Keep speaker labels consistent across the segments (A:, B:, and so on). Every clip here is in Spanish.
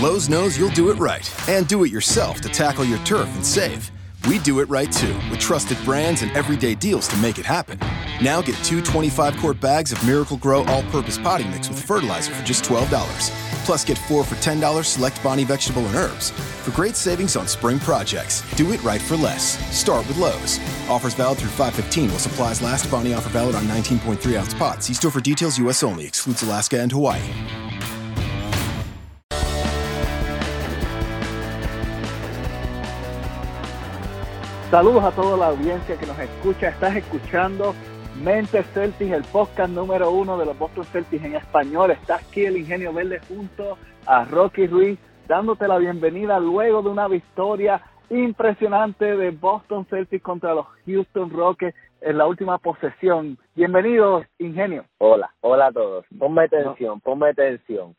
A: Lowe's knows you'll do it right and do it yourself to tackle your turf and save. We do it right too, with trusted brands and everyday deals to make it happen. Now get two 25 quart bags of Miracle Grow all purpose potting mix with fertilizer for just $12. Plus, get four for $10 select Bonnie vegetable and herbs. For great savings on spring projects, do it right for less. Start with Lowe's. Offers valid through 515 while supplies last. Bonnie offer valid on 19.3 ounce pots. See store for details, U.S. only. Excludes Alaska and Hawaii.
B: Saludos a toda la audiencia que nos escucha. Estás escuchando Mente Celtics, el podcast número uno de los Boston Celtics en español. Está aquí el Ingenio Verde junto a Rocky Ruiz, dándote la bienvenida luego de una victoria impresionante de Boston Celtics contra los Houston Rockets en la última posesión. Bienvenidos, Ingenio.
C: Hola, hola a todos. Ponme atención, ponme atención.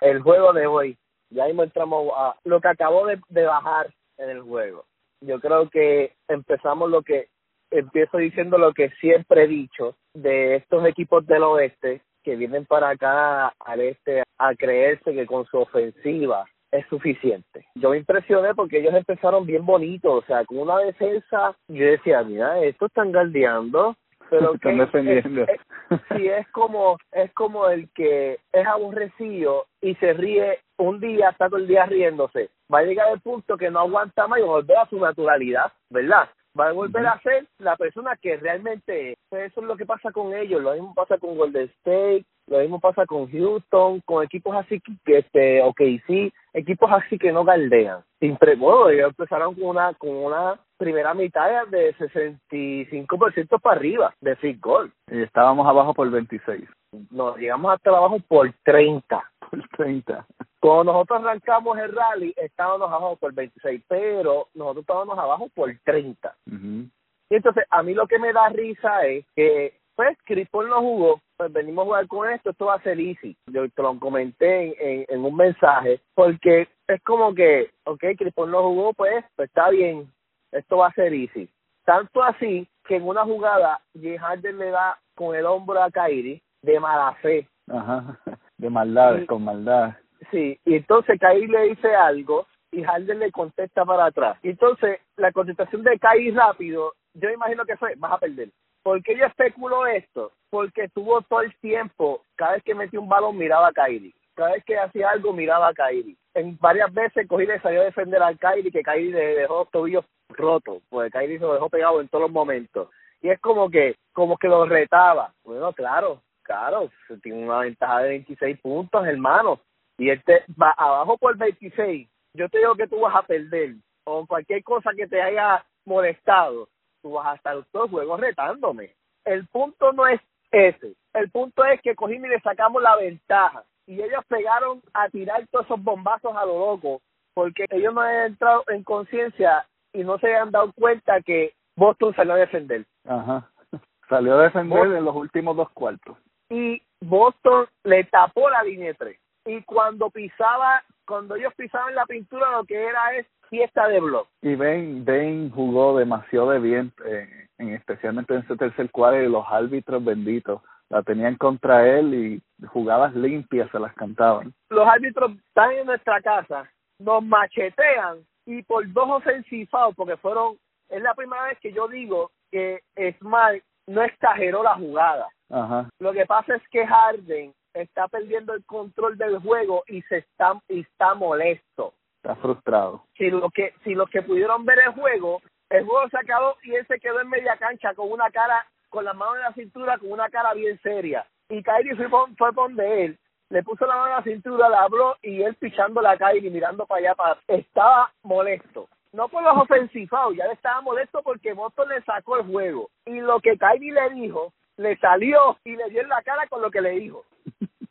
C: el juego de hoy ya mismo entramos a lo que acabó de, de bajar en el juego. Yo creo que empezamos lo que empiezo diciendo lo que siempre he dicho de estos equipos del oeste que vienen para acá al este a creerse que con su ofensiva es suficiente. Yo me impresioné porque ellos empezaron bien bonitos, o sea, con una defensa, yo decía, mira, esto están galdeando, pero que
B: defendiendo.
C: Es, es, sí, es como, es como el que es aborrecido y se ríe un día, está todo el día riéndose. Va a llegar el punto que no aguanta más y volver a su naturalidad, ¿verdad? Va a volver a ser la persona que realmente es. Eso es lo que pasa con ellos. Lo mismo pasa con Golden State, lo mismo pasa con Houston, con equipos así que, este, ok, sí, equipos así que no galdean. Siempre, bueno, ellos empezaron con una, con una primera mitad de 65% para arriba de field goal.
B: Y estábamos abajo por 26.
C: Nos llegamos hasta abajo por 30.
B: Por 30.
C: Cuando nosotros arrancamos el rally, estábamos abajo por 26, pero nosotros estábamos abajo por 30.
B: Uh -huh.
C: Y entonces, a mí lo que me da risa es que, pues, Chris Paul no jugó, pues venimos a jugar con esto, esto va a ser easy. Yo te lo comenté en, en, en un mensaje, porque es como que, ok, Chris Paul no jugó, pues, pues está bien, esto va a ser easy. Tanto así que en una jugada, Jay Harden le da con el hombro a Kyrie de mala fe.
B: Ajá, de maldad, con maldad.
C: Sí, y entonces Kyrie le dice algo y Harden le contesta para atrás. Y entonces la contestación de Kyrie rápido, yo imagino que fue, vas a perder. ¿Por qué yo especulo esto? Porque tuvo todo el tiempo, cada vez que metía un balón miraba a Kyrie. Cada vez que hacía algo miraba a Kyrie. En varias veces cogí le salió a defender al Kyrie, que Kyrie le dejó los tobillos rotos, porque Kyrie se lo dejó pegado en todos los momentos. Y es como que, como que lo retaba. Bueno, claro, claro, tiene una ventaja de 26 puntos, hermano y este va abajo por 26, yo te digo que tú vas a perder, o cualquier cosa que te haya molestado, tú vas a estar todo el juego retándome. El punto no es ese, el punto es que cogimos y le sacamos la ventaja, y ellos pegaron a tirar todos esos bombazos a lo loco, porque ellos no han entrado en conciencia y no se han dado cuenta que Boston salió a defender.
B: Ajá. Salió a defender
C: Boston-
B: en los últimos dos cuartos.
C: Y Boston le tapó la línea de tres. Y cuando pisaba, cuando ellos pisaban la pintura, lo que era es fiesta de blog.
B: Y Ben, Ben jugó demasiado de bien, eh, en, especialmente en ese tercer cuarto, y los árbitros benditos la tenían contra él y jugadas limpias se las cantaban.
C: Los árbitros están en nuestra casa, nos machetean y por dos ofensivados, porque fueron, es la primera vez que yo digo que Smart no exageró la jugada.
B: Ajá.
C: Lo que pasa es que Harden está perdiendo el control del juego y se está, y está molesto.
B: Está frustrado.
C: si lo que si los que pudieron ver el juego, el juego se acabó y él se quedó en media cancha con una cara, con las manos en la cintura, con una cara bien seria. Y Kyrie fue, pon- fue por donde él, le puso la mano en la cintura, le habló y él pichando la Kyrie, mirando para allá, para, estaba molesto. No por los ofensivados, ya le estaba molesto porque Boston le sacó el juego. Y lo que Kyrie le dijo, le salió y le dio en la cara con lo que le dijo.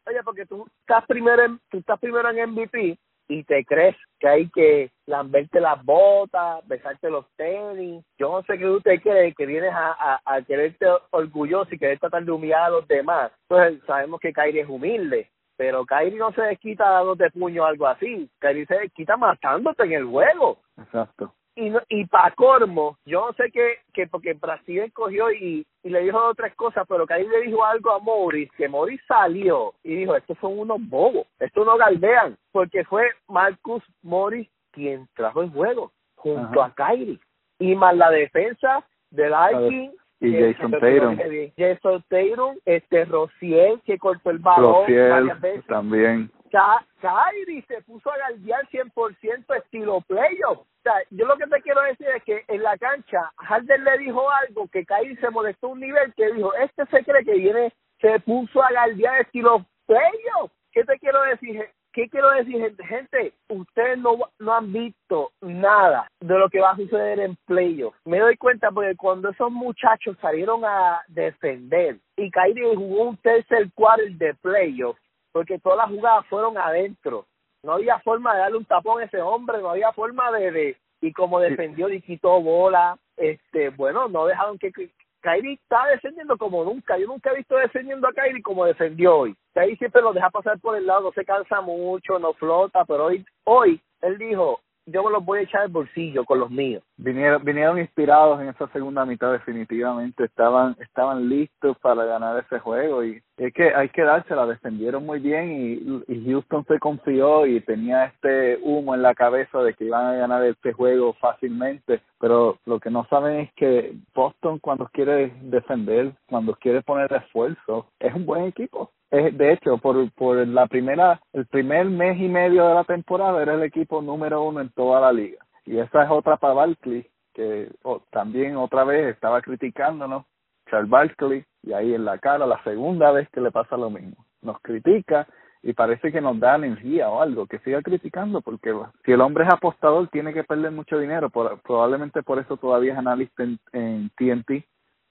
C: Oye, porque tú estás primero en, tú estás primero en MVP y te crees que hay que lamberte las botas, besarte los tenis. Yo no sé qué usted cree, que vienes a, a, a quererte orgulloso y querer tratar de humillar a los demás. Entonces sabemos que Kyrie es humilde, pero Kyrie no se desquita dándote puño o algo así. Kyrie se desquita matándote en el juego.
B: Exacto.
C: Y, no, y para cormo, yo no sé qué, que porque Brasil cogió y, y le dijo otras cosas, pero que ahí le dijo algo a Morris, que Morris salió y dijo, estos son unos bobos, estos no galdean, porque fue Marcus Morris quien trajo el juego junto a Kyrie y más la defensa del Viking
D: y Jason Tatum.
C: Jason Tatum, este Rociel que cortó el balón varias veces.
D: también.
C: Kyrie se puso a galdear 100% estilo playoff. O sea, yo lo que te quiero decir es que en la cancha Harden le dijo algo que Kyrie se molestó un nivel que dijo, este se cree que viene, se puso a galdear estilo playoff. ¿Qué te quiero decir? ¿Qué quiero decir, gente? Ustedes no, no han visto nada de lo que va a suceder en playoff. Me doy cuenta porque cuando esos muchachos salieron a defender y Kyrie jugó un tercer quarter de playoff, porque todas las jugadas fueron adentro. No había forma de darle un tapón a ese hombre, no había forma de... de y como defendió y quitó bola, este, bueno, no dejaron que Kyrie está defendiendo como nunca. Yo nunca he visto defendiendo a Kyrie como defendió hoy. Kyrie siempre lo deja pasar por el lado, no se cansa mucho, no flota, pero hoy, hoy él dijo, yo me los voy a echar al bolsillo con los míos.
D: Vinieron, vinieron inspirados en esa segunda mitad definitivamente, estaban, estaban listos para ganar ese juego y es que hay que dársela, defendieron muy bien y, y Houston se confió y tenía este humo en la cabeza de que iban a ganar este juego fácilmente, pero lo que no saben es que Boston cuando quiere defender, cuando quiere poner esfuerzo, es un buen equipo. De hecho, por, por la primera, el primer mes y medio de la temporada era el equipo número uno en toda la liga. Y esa es otra para Barkley, que también otra vez estaba criticándonos, Charles Barkley, y ahí en la cara, la segunda vez que le pasa lo mismo. Nos critica y parece que nos da energía o algo, que siga criticando, porque si el hombre es apostador tiene que perder mucho dinero, probablemente por eso todavía es analista en, en TNT,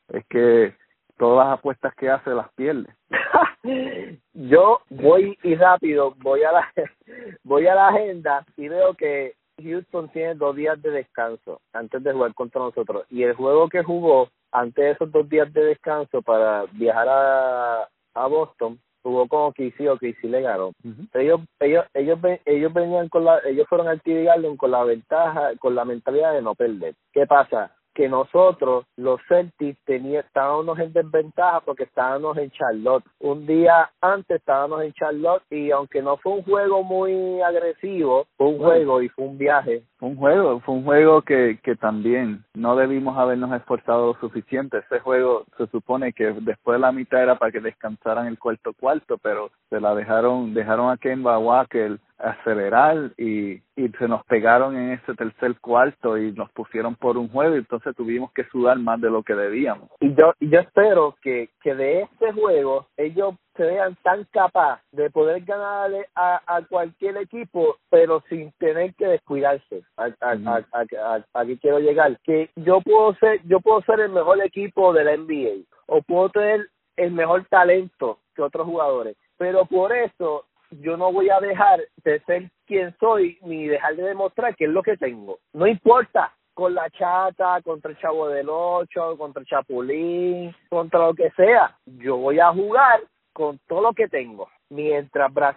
D: es que todas las apuestas que hace las pierde.
C: Yo voy y rápido, voy a la voy a la agenda y veo que Houston tiene dos días de descanso antes de jugar contra nosotros y el juego que jugó antes de esos dos días de descanso para viajar a, a Boston jugó con OKC, OKC le ganó. Ellos ellos ellos ellos venían con la ellos fueron al TD Garden con la ventaja, con la mentalidad de no perder. ¿Qué pasa? Que nosotros, los Celtics, tenía, estábamos en desventaja porque estábamos en Charlotte. Un día antes estábamos en Charlotte y aunque no fue un juego muy agresivo, fue un juego y fue un viaje.
D: Fue un juego, fue un juego que, que también no debimos habernos esforzado suficiente. Ese juego se supone que después de la mitad era para que descansaran el cuarto cuarto, pero se la dejaron, dejaron a Kemba Walker acelerar y, y se nos pegaron en ese tercer cuarto y nos pusieron por un juego y entonces tuvimos que sudar más de lo que debíamos.
C: Y yo, y yo espero que, que de este juego ellos se vean tan capaz de poder ganarle a, a cualquier equipo, pero sin tener que descuidarse. A, a, aquí quiero llegar. Que yo puedo ser, yo puedo ser el mejor equipo de la NBA o puedo tener el mejor talento que otros jugadores, pero por eso yo no voy a dejar de ser quien soy ni dejar de demostrar qué es lo que tengo. No importa con la chata, contra el chavo del ocho, contra el chapulín, contra lo que sea. Yo voy a jugar con todo lo que tengo. Mientras Brad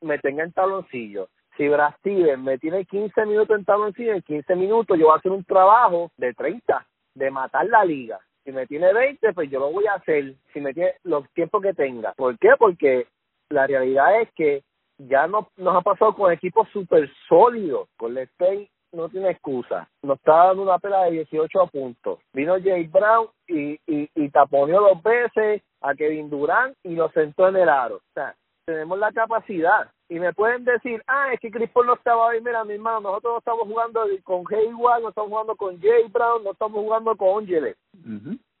C: me tenga en taloncillo. Si Brad me tiene 15 minutos en taloncillo, en 15 minutos yo voy a hacer un trabajo de 30, de matar la liga. Si me tiene 20, pues yo lo voy a hacer. Si me tiene los tiempos que tenga. ¿Por qué? Porque la realidad es que ya no, nos ha pasado con equipos súper sólidos. Con Spain no tiene excusa. Nos está dando una pela de 18 puntos. Vino Jay Brown y, y, y taponeó dos veces a Kevin Durant y lo sentó en el aro. O sea, tenemos la capacidad. Y me pueden decir, ah, es que Chris Paul no estaba ahí. Mira, mi hermano, nosotros no estamos jugando con Hayward, no estamos jugando con Jay Brown, no estamos jugando con Angele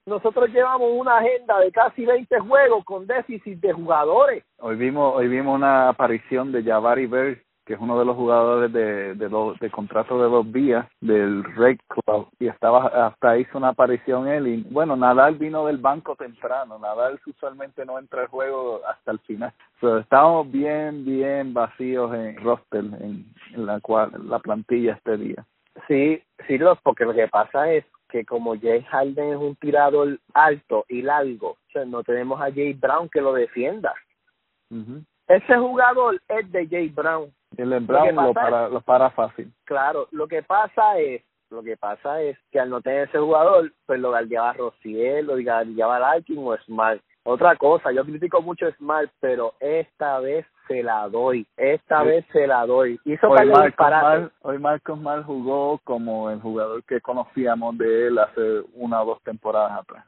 C: nosotros llevamos una agenda de casi 20 juegos con déficit de jugadores.
D: Hoy vimos hoy vimos una aparición de Javari Berg, que es uno de los jugadores de, de, contrato de dos vías del Red Club, y estaba hasta hizo una aparición él. Y bueno, Nadal vino del banco temprano. Nadal usualmente no entra al juego hasta el final. Pero estamos bien, bien vacíos en roster, en, en la cual la plantilla este día.
C: Sí, sí, los, porque lo que pasa es que como Jay Harden es un tirador alto y largo, o sea, no tenemos a Jay Brown que lo defienda. Ese jugador es de Jay Brown.
D: El Brown lo, para, lo para fácil.
C: Claro, lo que pasa es Lo que pasa es que al no tener ese jugador, pues lo galdeaba Rociel, lo galdeaba Larkin o Smart. Otra cosa, yo critico mucho a Smart, pero esta vez se la doy. Esta vez se la doy. Hizo
D: hoy, Marcos Mal, hoy Marcos Mal jugó como el jugador que conocíamos de él hace una o dos temporadas atrás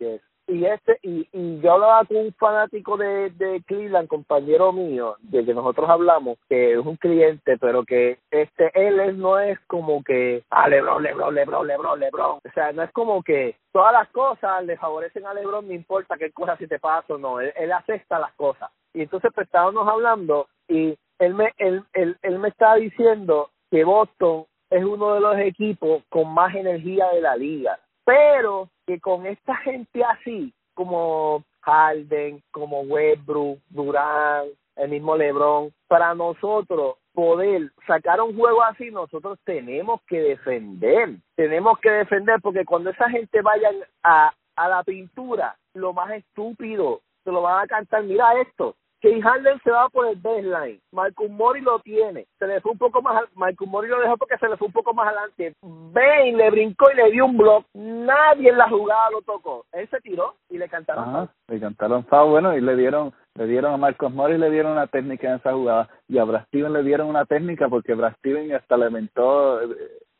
C: y este y, yo hablaba con un fanático de, de Cleveland compañero mío de que nosotros hablamos que es un cliente pero que este él no es como que a Lebron Lebron Lebron Lebron Lebron o sea no es como que todas las cosas le favorecen a Lebron no importa qué cosa si te pasa o no él, acepta las cosas. Y entonces pues estábamos hablando y él me él, él, él me estaba diciendo que Boston es uno de los equipos con más energía de la liga pero que con esta gente así, como Harden, como Westbrook, Durán, el mismo LeBron, para nosotros poder sacar un juego así, nosotros tenemos que defender, tenemos que defender porque cuando esa gente vaya a, a la pintura, lo más estúpido, se lo van a cantar, mira esto, que Harden se va por el baseline. Marcus Mori lo tiene. Se le fue un poco más. Marcus Mori lo dejó porque se le fue un poco más adelante. Bane le brincó y le dio un block. Nadie en la jugada lo tocó. Él se tiró y le cantaron.
D: Ajá, le cantaron foul. Bueno, y le dieron le dieron a Marcos Mori le dieron una técnica en esa jugada y a Brad Steven le dieron una técnica porque Brad Steven hasta le mentó eh,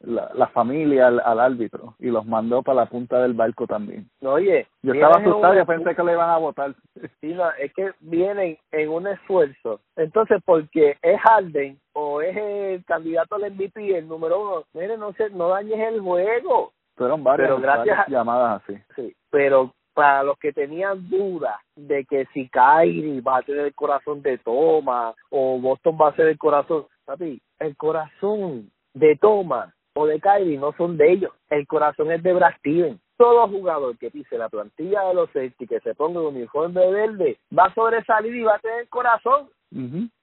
D: la, la familia al, árbitro y los mandó para la punta del barco también.
C: Oye,
D: yo estaba asustado, yo pensé que le iban a votar.
C: Sí, no, es que vienen en un esfuerzo. Entonces, porque es Harden o es el candidato al MVP, el número uno, mire, no, se, no dañes el juego.
D: Fueron varias, varias llamadas así.
C: Sí, pero para los que tenían dudas de que si Kyrie va a tener el corazón de Toma o Boston va a ser el corazón, papi, el corazón de Toma o de Kyrie no son de ellos, el corazón es de Brad Steven. Todo jugador que pise la plantilla de los Celtics que se ponga un uniforme verde va a sobresalir y va a tener corazón,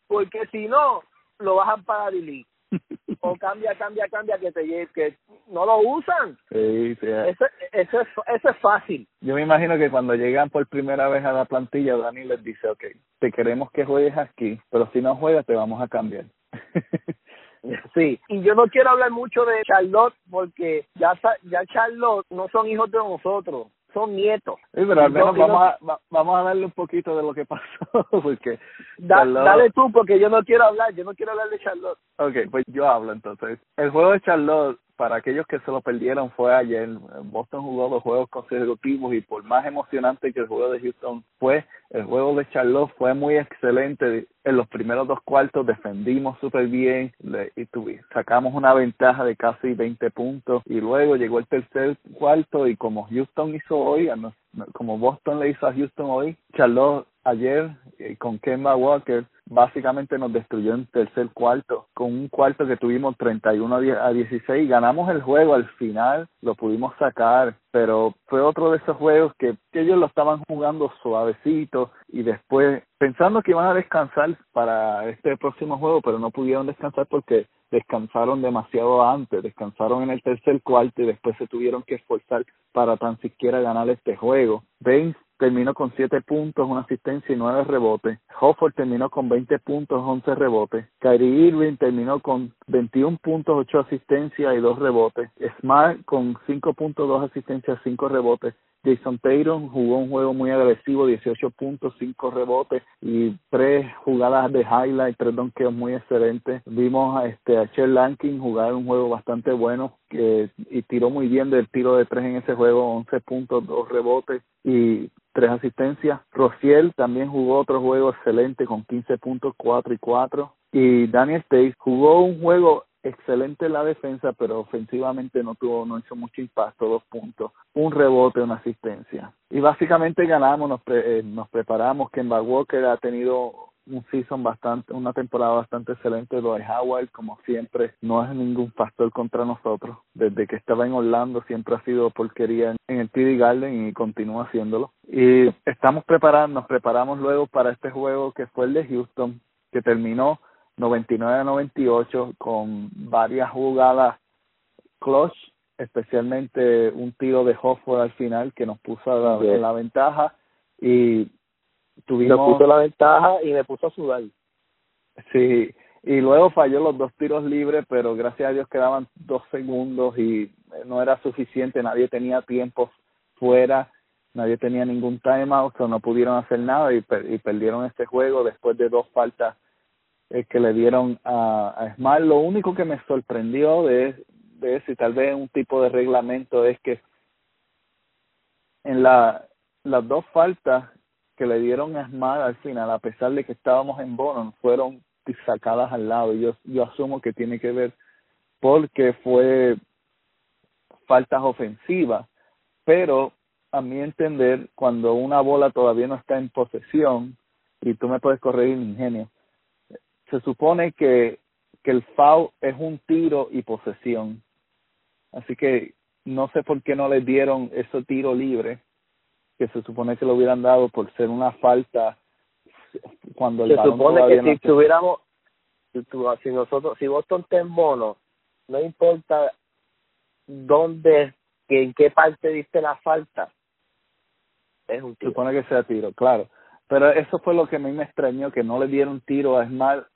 C: porque si no, lo bajan para Lili o cambia, cambia, cambia que te que no lo usan.
D: Sí, sí.
C: Eso, eso, es, eso es fácil.
D: Yo me imagino que cuando llegan por primera vez a la plantilla, Dani les dice, ok, te queremos que juegues aquí, pero si no juegas te vamos a cambiar.
C: Sí, y yo no quiero hablar mucho de Charlotte porque ya, ya Charlotte no son hijos de nosotros, son nietos.
D: Sí, pero al menos vamos, a, vamos a darle un poquito de lo que pasó, porque...
C: Dale tú, porque yo no quiero hablar, yo no quiero hablar de Charlotte.
D: Ok, pues yo hablo entonces. El juego de Charlotte para aquellos que se lo perdieron fue ayer. Boston jugó dos juegos consecutivos y por más emocionante que el juego de Houston fue, el juego de Charlotte fue muy excelente. En los primeros dos cuartos defendimos súper bien y tuvimos, sacamos una ventaja de casi 20 puntos y luego llegó el tercer cuarto y como Houston hizo hoy, como Boston le hizo a Houston hoy, Charlotte ayer eh, con Kemba Walker básicamente nos destruyó en tercer cuarto, con un cuarto que tuvimos 31 a 16, ganamos el juego al final, lo pudimos sacar, pero fue otro de esos juegos que, ellos lo estaban jugando suavecito y después pensando que iban a descansar para este próximo juego, pero no pudieron descansar porque descansaron demasiado antes, descansaron en el tercer cuarto y después se tuvieron que esforzar para tan siquiera ganar este juego. Baines terminó con 7 puntos, una asistencia y 9 rebotes. Hofford terminó con 20 puntos, 11 rebotes. Kyrie Irving terminó con 21 puntos, 8 asistencias y 2 rebotes. Smart con 5 puntos, 2 asistencias, 5 rebotes. Jason Taylor jugó un juego muy agresivo, 18 puntos, 5 rebotes y 3 jugadas de highlight, 3 donkeos muy excelentes. Vimos a, este, a Cher Lankin jugar un juego bastante bueno que, y tiró muy bien del tiro de 3 en ese juego, 11 puntos, 2 rebotes y tres asistencias. Rociel también jugó otro juego excelente con 15 puntos, 4 y 4. Y Daniel Stace jugó un juego excelente en la defensa, pero ofensivamente no tuvo, no hizo mucho impacto, dos puntos, un rebote, una asistencia. Y básicamente ganamos, nos, eh, nos preparamos. Kemba Walker ha tenido un season bastante, una temporada bastante excelente. De Howard, como siempre, no es ningún factor contra nosotros. Desde que estaba en Orlando siempre ha sido porquería en el TD Garden y continúa haciéndolo. Y estamos preparando, nos preparamos luego para este juego que fue el de Houston, que terminó 99 a 98 con varias jugadas clutch, especialmente un tiro de Hofford al final que nos puso la, la ventaja y tuvimos...
C: Nos puso la ventaja y me puso a sudar.
D: Sí, y luego falló los dos tiros libres, pero gracias a Dios quedaban dos segundos y no era suficiente, nadie tenía tiempo fuera, nadie tenía ningún timeout, o no pudieron hacer nada y, y perdieron este juego después de dos faltas eh, que le dieron a, a. Lo único que me sorprendió de, de eso tal vez un tipo de reglamento es que en la las dos faltas que le dieron a Smart al final, a pesar de que estábamos en bono, fueron sacadas al lado. Yo, yo asumo que tiene que ver porque fue faltas ofensivas, pero a mi entender, cuando una bola todavía no está en posesión, y tú me puedes corregir, ingenio, se supone que, que el foul es un tiro y posesión. Así que no sé por qué no le dieron ese tiro libre, que se supone que lo hubieran dado por ser una falta cuando el
C: se supone que si tuviéramos si, si nosotros si Boston está en mono no importa dónde en qué parte diste la falta es un tiro.
D: supone que sea tiro claro pero eso fue lo que a mí me extrañó que no le dieron tiro a Smart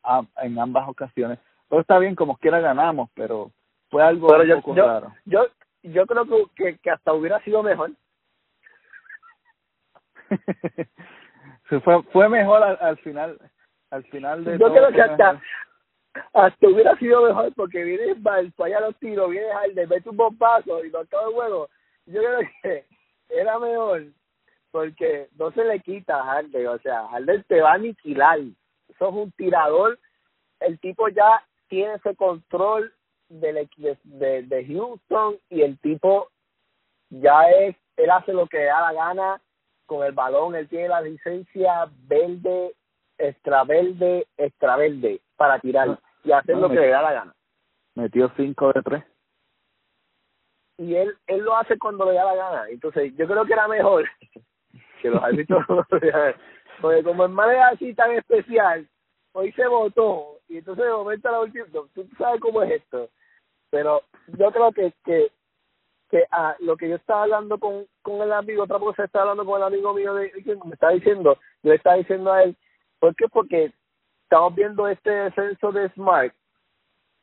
D: en ambas ocasiones. Pero está bien como quiera ganamos pero fue algo
C: pero
D: un
C: yo,
D: poco
C: yo,
D: raro.
C: yo yo creo que, que hasta hubiera sido mejor.
D: Fue fue mejor al, al final al final de
C: yo creo que hasta hasta hubiera sido mejor porque viene mal falla los tiros viene Harden mete un bombazo y no todo el juego. Yo creo que era mejor porque no se le quita a Harden o sea Harden te va a aniquilar sos un tirador el tipo ya tiene ese control de, de, de Houston y el tipo ya es él hace lo que le da la gana con el balón, él tiene la licencia verde, extra verde, extra verde para tirar
D: Ah,
C: y hacer
D: ah,
C: lo que
D: me-
C: le da la gana.
D: metió cinco de tres
C: Y él él lo hace cuando le da la gana. Entonces, yo creo que era mejor que los árbitros. Porque como el man es así tan especial, hoy se votó y entonces de momento la última, tú sabes cómo es esto. Pero yo creo que que que ah, lo que yo estaba hablando con, con el amigo, otra cosa estaba hablando con el amigo mío de, que me estaba diciendo, yo le estaba diciendo a él, ¿por qué? Porque estamos viendo este descenso de Smart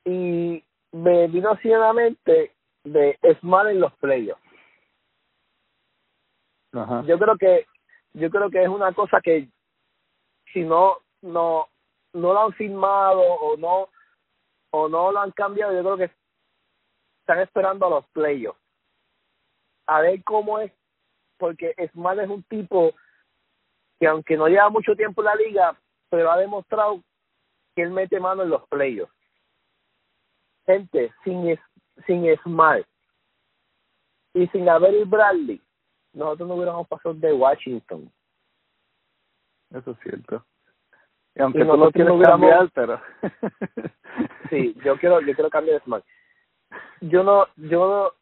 C: y me vino así en la mente de Smart en los playoffs. Yo creo que yo creo que es una cosa que si no no no lo han firmado o no o no lo han cambiado, yo creo que están esperando a los playoffs a ver cómo es, porque Smart es un tipo que aunque no lleva mucho tiempo en la liga, pero ha demostrado que él mete mano en los playoffs. Gente, sin, sin Smart y sin Avery Bradley, nosotros no hubiéramos pasado de Washington.
D: Eso es cierto. Y aunque
C: Y
D: tú quieres
C: no hubiéramos-
D: cambiar, pero...
C: Sí, yo quiero, yo quiero cambiar de Smart. Yo no, yo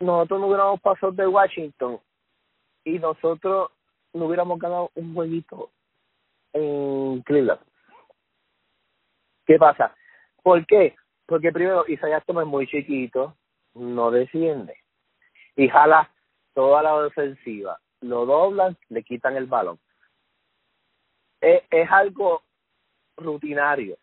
C: no, nosotros no hubiéramos pasado de Washington y nosotros no hubiéramos ganado un jueguito en Cleveland. ¿Qué pasa? ¿Por qué? Porque primero Isaiah Thomas es muy chiquito, no defiende y jala toda la defensiva. Lo doblan, le quitan el balón. Es, es algo rutinario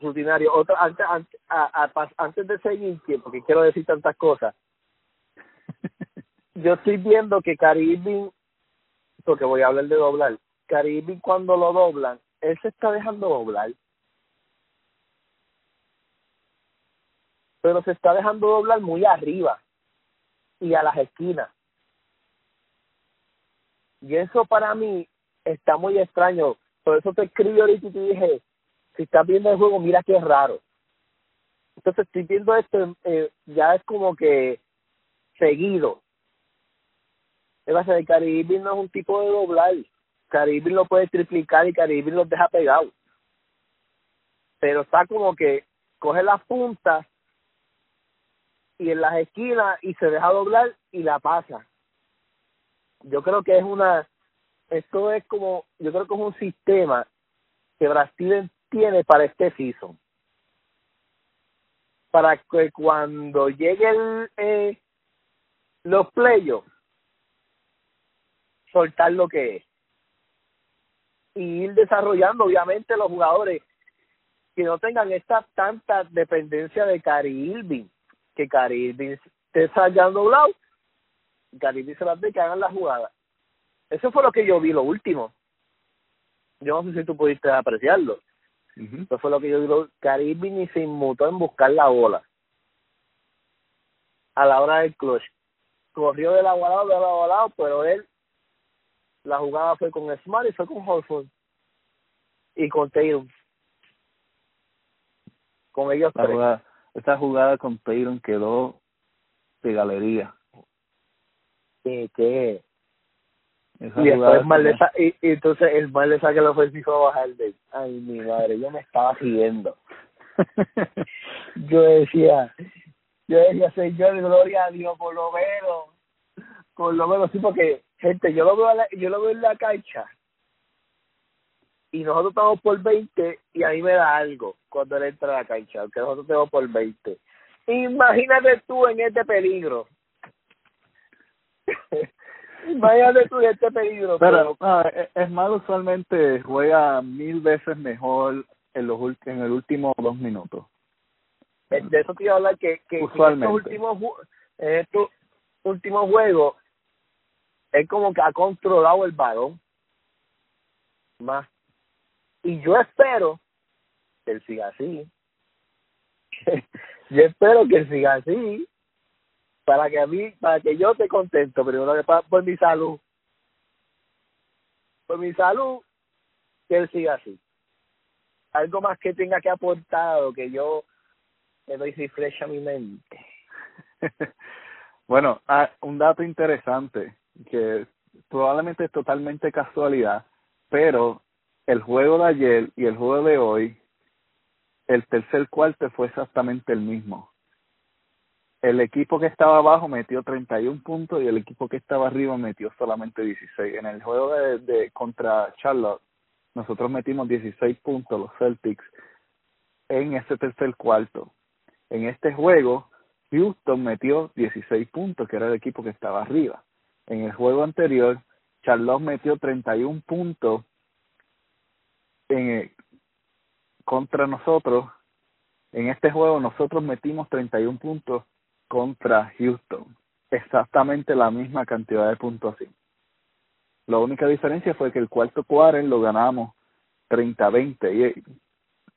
C: rutinario. Otra, antes, antes, a- a- antes de seguir, que- porque quiero decir tantas cosas, yo estoy viendo que Caribbean, porque voy a hablar de doblar, Caribbean cuando lo doblan, él se está dejando doblar. Pero se está dejando doblar muy arriba y a las esquinas. Y eso para mí está muy extraño. Por eso te escribí ahorita y te dije, si estás viendo el juego, mira qué raro. Entonces estoy viendo esto, eh, ya es como que seguido. El Caribe no es un tipo de doblar. Caribe lo puede triplicar y Caribe los deja pegados. Pero está como que coge las puntas y en las esquinas y se deja doblar y la pasa. Yo creo que es una, esto es como, yo creo que es un sistema que Brasil tiene para este season. Para que cuando lleguen eh, los playoffs, soltar lo que es. Y ir desarrollando, obviamente, los jugadores. que no tengan esta tanta dependencia de Cari Irving, que Cari Irving esté saliendo doblado, Cari Irving se las ve que hagan la jugada. Eso fue lo que yo vi lo último. Yo no sé si tú pudiste apreciarlo. Eso fue lo que yo vi. Cari Irving ni se inmutó en buscar la bola a la hora del clutch. Corrió de lado a lado, de lado a lado, pero él, la jugada fue con Smart y fue con Horford. Y con Tatum. Con ellos
D: tres. Jugada, esta jugada con Tatum quedó de galería.
C: Sí, que y después mal le y, y, entonces el mal le saca el ofensivo a bajar de ay mi madre yo me estaba riendo. Yo decía yo decía, Señor, gloria a Dios, por lo menos, por lo menos, sí, porque, gente, yo lo veo, yo lo veo en la cancha y nosotros estamos por 20 y a mí me da algo cuando él entra a la cancha, aunque nosotros estamos por 20. Imagínate tú en este peligro. Imagínate tú en este peligro.
D: Pero, es más, usualmente juega mil veces mejor en, los, en el último dos minutos.
C: De eso te iba a hablar que, que en estos últimos en estos últimos juegos es como que ha controlado el balón más y yo espero que él siga así yo espero que él siga así para que a mí para que yo esté contento primero que para por mi salud por mi salud que él siga así algo más que tenga que aportar que yo le doy refresh a mi mente.
D: bueno, ah, un dato interesante que probablemente es totalmente casualidad, pero el juego de ayer y el juego de hoy, el tercer cuarto fue exactamente el mismo. El equipo que estaba abajo metió 31 puntos y el equipo que estaba arriba metió solamente 16. En el juego de, contra Charlotte, nosotros metimos 16 puntos los Celtics en ese tercer cuarto. En este juego, Houston metió 16 puntos, que era el equipo que estaba arriba. En el juego anterior, Charlotte metió 31 puntos en, contra nosotros. En este juego nosotros metimos 31 puntos contra Houston. Exactamente la misma cantidad de puntos así. La única diferencia fue que el cuarto cuarto lo ganamos 30-20. Y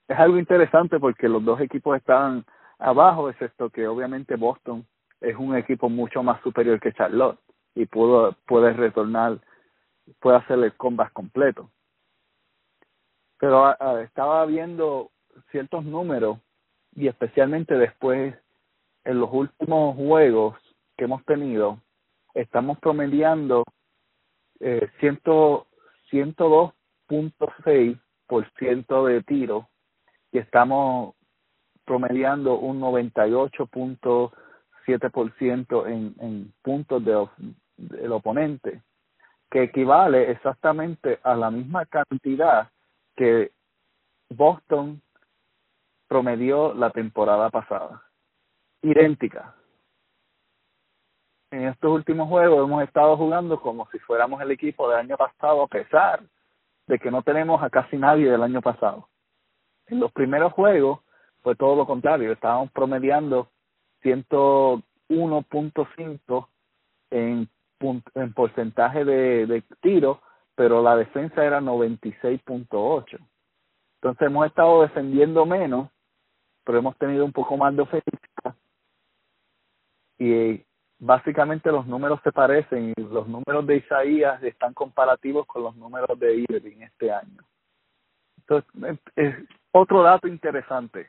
D: es algo interesante porque los dos equipos estaban abajo, excepto que obviamente Boston es un equipo mucho más superior que Charlotte y pudo, puede retornar, puede hacer el combat completo. Pero ah, ah, estaba viendo ciertos números y especialmente después en los últimos juegos que hemos tenido, estamos promediando eh, 102.6% de tiro y estamos promediando un 98.7% en, en puntos de, del oponente, que equivale exactamente a la misma cantidad que Boston promedió la temporada pasada. Idéntica. En estos últimos juegos hemos estado jugando como si fuéramos el equipo del año pasado, a pesar de que no tenemos a casi nadie del año pasado. En los primeros juegos fue todo lo contrario, estábamos promediando 101.5 en, en porcentaje de, de tiro, pero la defensa era 96.8. Entonces hemos estado defendiendo menos, pero hemos tenido un poco más de ofensiva. Y básicamente los números se parecen y los números de Isaías están comparativos con los números de Irving este año. Entonces, es otro dato interesante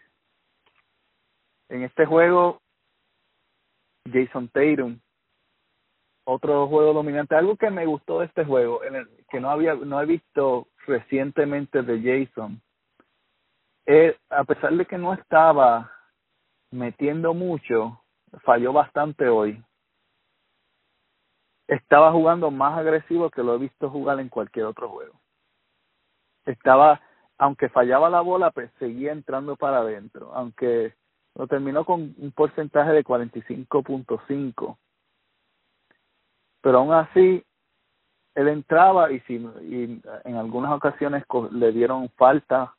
D: en este juego, Jason Tatum, otro juego dominante. Algo que me gustó de este juego, en el, que no había, no he visto recientemente de Jason, es, a pesar de que no estaba metiendo mucho, falló bastante hoy. Estaba jugando más agresivo que lo he visto jugar en cualquier otro juego. Estaba, aunque fallaba la bola, pues seguía entrando para adentro. Aunque lo terminó con un porcentaje de 45.5. Pero aún así, él entraba y, si, y en algunas ocasiones le dieron falta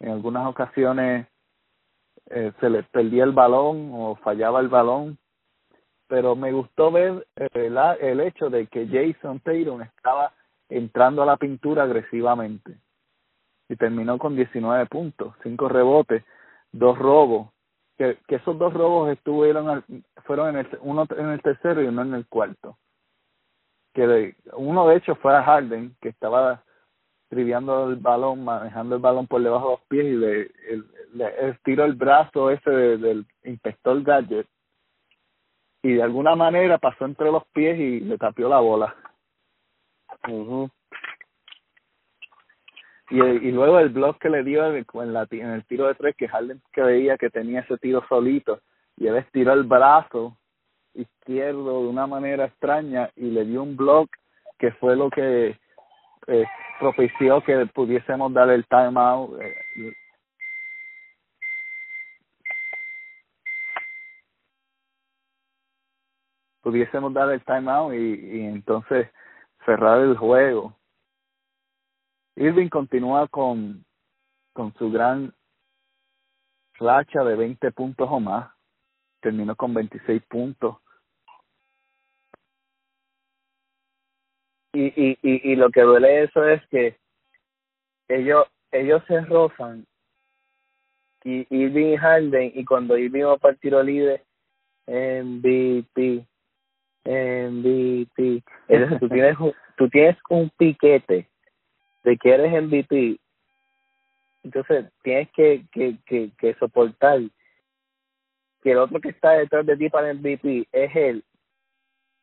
D: en algunas ocasiones eh, se les perdía el balón o fallaba el balón, pero me gustó ver el, el hecho de que Jason Tatum estaba entrando a la pintura agresivamente y terminó con 19 puntos, 5 rebotes, dos robos, que, que esos dos robos estuvieron fueron en el uno en el tercero y uno en el cuarto. Que uno de hecho fue a Harden que estaba triviando el balón, manejando el balón por debajo de los pies y le, le, estiró el brazo ese del inspector Gadget y de alguna manera pasó entre los pies y le tapió la bola. y, y luego el block que le dio en, la, en el tiro de tres, que Harden que veía que tenía ese tiro solito y él estiró el brazo izquierdo de una manera extraña y le dio un block que fue lo que eh, propició que pudiésemos dar el timeout. Eh, pudiésemos dar el timeout y, y entonces cerrar el juego. Irving continúa con, con su gran racha de 20 puntos o más. Terminó con 26 puntos.
C: Y, y, y, y lo que duele eso es que ellos ellos se rozan y Irving y Harden y cuando Irving va para el tiro libre MVP MVP entonces tú tienes tú tienes un piquete de que eres MVP entonces tienes que que que, que soportar que el otro que está detrás de ti para el MVP es él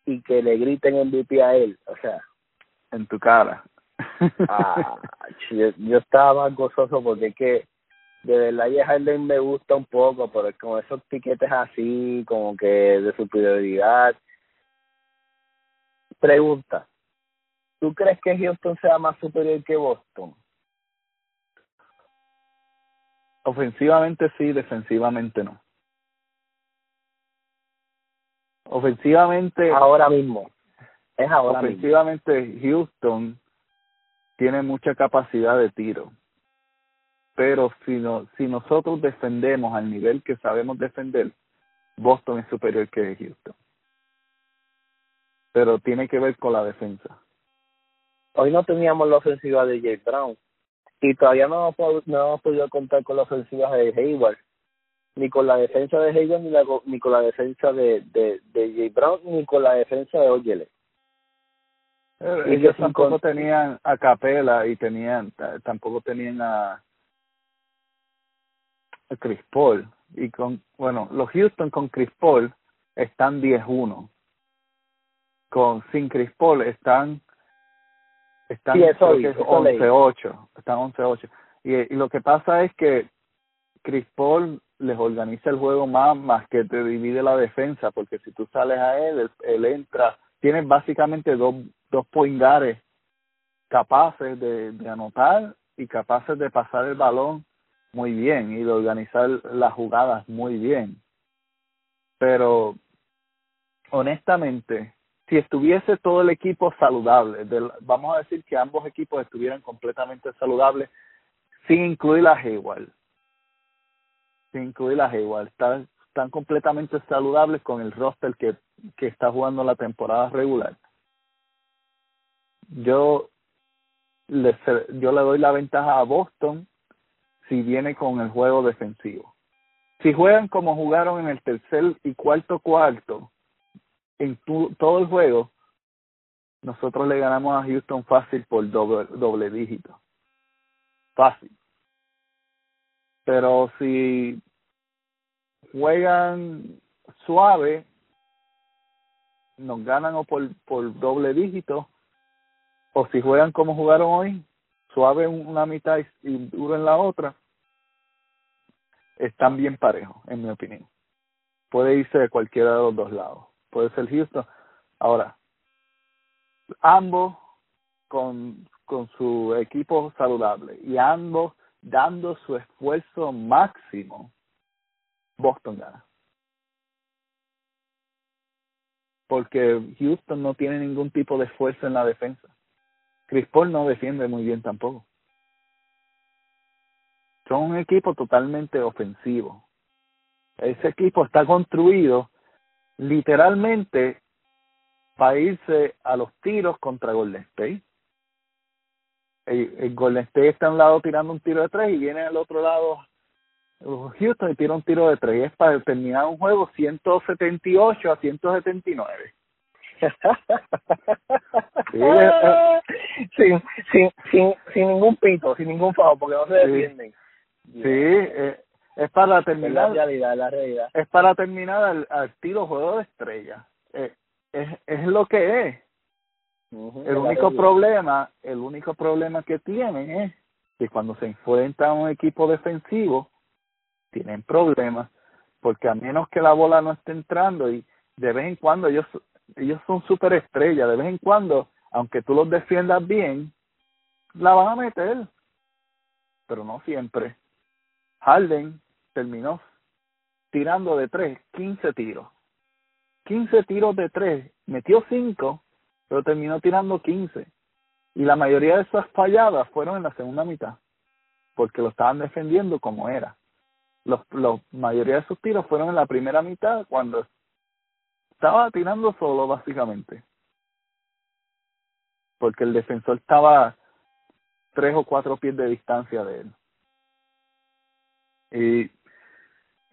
C: y que le griten MVP a él o sea
D: en tu cara.
C: ah, yo, yo estaba más gozoso porque es que de verdad y Harden me gusta un poco, pero con esos piquetes así, como que de superioridad. Pregunta, ¿tú crees que Houston sea más superior que Boston?
D: Ofensivamente sí, defensivamente no. Ofensivamente.
C: Ahora mismo. Es ahora
D: Ofensivamente, Houston tiene mucha capacidad de tiro. Pero si, no, si nosotros defendemos al nivel que sabemos defender, Boston es superior que Houston. Pero tiene que ver con la defensa.
C: Hoy no teníamos la ofensiva de Jay Brown. Y todavía no hemos, no hemos podido contar con la ofensiva de Hayward. Ni con la defensa de Hayward, ni, la, ni con la defensa de, de, de Jay Brown, ni con la defensa de Oyele.
D: Eh, ellos tampoco tenían a Capela y tenían tampoco tenían a, a Chris Paul. Y con bueno los Houston con Chris Paul están 10-1 con sin Chris Paul están están 11-8 están 11-8 y, y lo que pasa es que Chris Paul les organiza el juego más más que te divide la defensa porque si tú sales a él él, entra tienes básicamente dos dos poingares capaces de, anotar y capaces de pasar el balón muy bien y de organizar las jugadas muy bien. Pero honestamente, si estuviese todo el equipo saludable, vamos a decir que ambos equipos estuvieran completamente saludables, sin incluir a Hayward, sin incluir a Hayward, están, completamente saludables con el roster que, que está jugando la temporada regular yo le, yo le doy la ventaja a Boston si viene con el juego defensivo. Si juegan como jugaron en el tercer y cuarto cuarto, en tu, todo el juego, nosotros le ganamos a Houston fácil por doble dígito. Fácil. Pero si juegan suave, nos ganan o por, por doble dígito o si juegan como jugaron hoy, suave en una mitad y duro en la otra, están bien parejos, en mi opinión. Puede irse de cualquiera de los dos lados. Puede ser Houston. Ahora, ambos con, con su equipo saludable y ambos dando su esfuerzo máximo, Boston gana. Porque Houston no tiene ningún tipo de esfuerzo en la defensa. Chris Paul no defiende muy bien tampoco. son un equipo totalmente ofensivo. Ese equipo está construido literalmente para irse a los tiros contra Golden State. El Golden State está a un lado tirando un tiro de tres y viene al otro lado Houston y tira un tiro de tres. Es para terminar un juego 178 a 179.
C: sí, sin, sin, sin, sin ningún pito, sin ningún favor, porque no se defienden.
D: Sí, eh, es para terminar.
C: Es la realidad, la realidad.
D: Es para terminar al, al estilo juego de estrella. Eh, es, es lo que es. el único problema, el único problema que tienen es que cuando se enfrentan a un equipo defensivo, tienen problemas, porque a menos que la bola no esté entrando y de vez en cuando ellos ellos son super estrellas, de vez en cuando, aunque tú los defiendas bien, la van a meter, pero no siempre. Harden terminó tirando de tres, 15 tiros. 15 tiros de tres, metió cinco, pero terminó tirando 15. Y la mayoría de esas falladas fueron en la segunda mitad, porque lo estaban defendiendo como era. Los, los mayoría de sus tiros fueron en la primera mitad, cuando estaba tirando solo básicamente. Porque el defensor estaba tres o cuatro pies de distancia de él. Y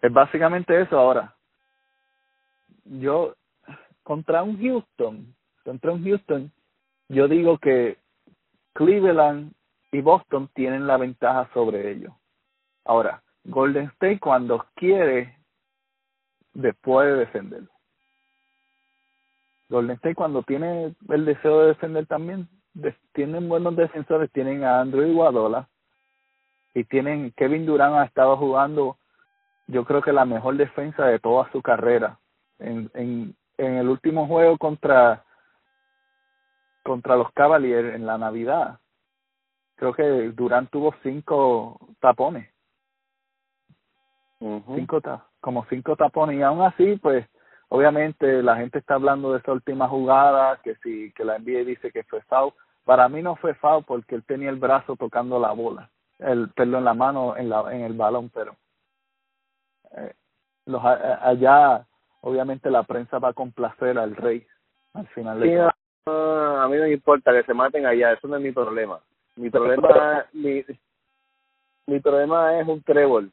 D: es básicamente eso. Ahora yo contra un Houston contra un Houston yo digo que Cleveland y Boston tienen la ventaja sobre ellos. Ahora Golden State cuando quiere después de defenderlo Golden State cuando tiene el deseo de defender también, tienen buenos defensores, tienen a Andrew Iguadola y tienen Kevin Durant ha estado jugando yo creo que la mejor defensa de toda su carrera. En, en, en el último juego contra contra los Cavaliers en la Navidad, creo que Durant tuvo cinco tapones. Cinco como cinco tapones y aún así pues Obviamente la gente está hablando de esa última jugada, que si que la NBA dice que fue foul. Para mí no fue foul porque él tenía el brazo tocando la bola, el pelo en la mano en la en el balón, pero eh, los allá obviamente la prensa va a complacer al rey al final
C: sí, a mí no me importa que se maten allá, eso no es mi problema. Mi problema mi, mi problema es un trébol.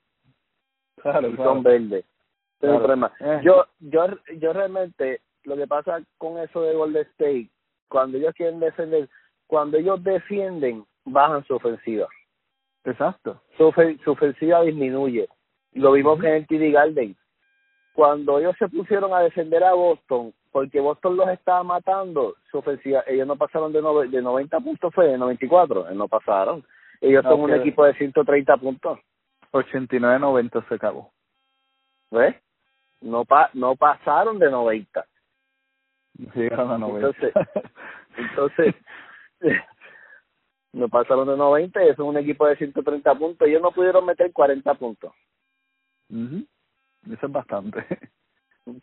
C: Claro, son verde problema. Eh. Yo, yo, yo realmente, lo que pasa con eso de Golden State, cuando ellos quieren defender, cuando ellos defienden, bajan su ofensiva.
D: Exacto.
C: Su, su ofensiva disminuye. Lo vimos en el TD Garden. Cuando ellos se pusieron a defender a Boston, porque Boston los estaba matando, su ofensiva, ellos no pasaron de, de 90 puntos, fue de 94, no pasaron. Ellos son un equipo de 130 puntos.
D: 89-90 se acabó.
C: ¿Ves? no pa no pasaron de 90.
D: Llegaron a 90.
C: Entonces, entonces no pasaron de 90 y eso es un equipo de 130 puntos. Ellos no pudieron meter 40 puntos.
D: Eso es bastante.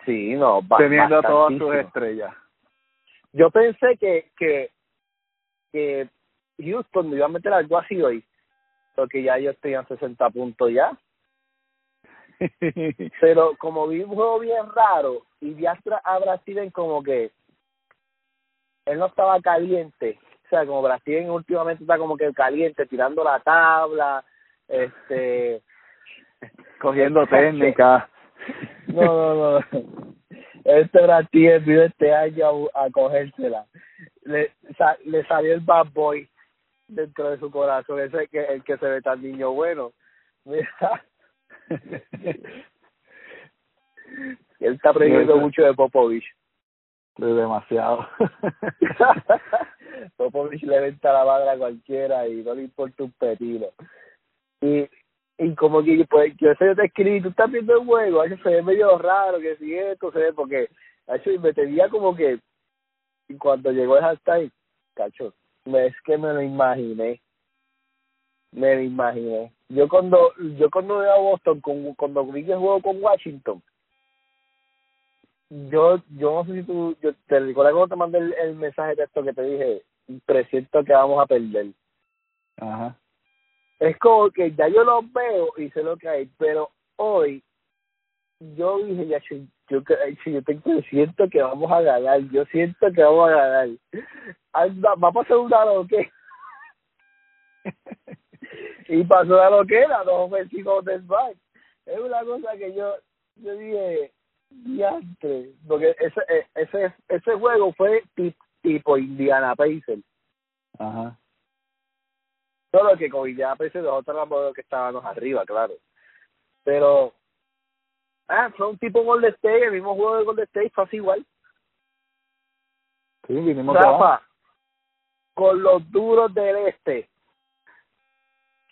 C: Sí, no,
D: Teniendo a todas sus estrellas.
C: Yo pensé que, que, que Houston me iba a meter algo así hoy, porque ya ellos tenían 60 puntos ya. Pero como vi un juego bien raro y vi a Brasil como que él no estaba caliente. O sea, como Brasil últimamente está como que caliente, tirando la tabla, este
D: cogiendo técnica.
C: No, no, no. Este Brasil vino este año a, cogérsela. Le, le salió el bad boy dentro de su corazón, ese que el que se ve tan niño bueno. Mira, Él está aprendiendo mucho de Popovich.
D: De demasiado.
C: Popovich le venta la madre a cualquiera y no le importa un pepino. Y, y como que pues yo sé, yo te escribí, tú estás viendo el juego, eso se ve medio raro, que si esto se ve, porque hecho, me tenía como que y cuando llegó el hashtag, cacho, es que me lo imaginé me lo imaginé. Yo cuando yo cuando veo a Boston, con, cuando vi que juego con Washington, yo yo no sé si tú, yo te recuerdas cuando te mandé el, mensaje de esto que te dije, presiento que vamos a perder.
D: Ajá.
C: es como que ya yo los veo y sé lo que hay, pero hoy yo dije, ya, yo, yo, yo tengo, siento que vamos a ganar, yo siento que vamos a ganar. Anda, va a pasar una loquera. y pasó la loquera, los ofensivos del back. Es una cosa que yo, yo dije, diantre, porque ese, e, ese, ese juego fue tipo, tipo Indiana Pacers.
D: Ajá.
C: Solo que con Indiana Pacers nosotros éramos que estábamos arriba, claro. Pero Ah, fue un tipo Golden State, el mismo juego de Golden State fue así igual.
D: Sí, vinimos
C: Rafa, con los duros del este.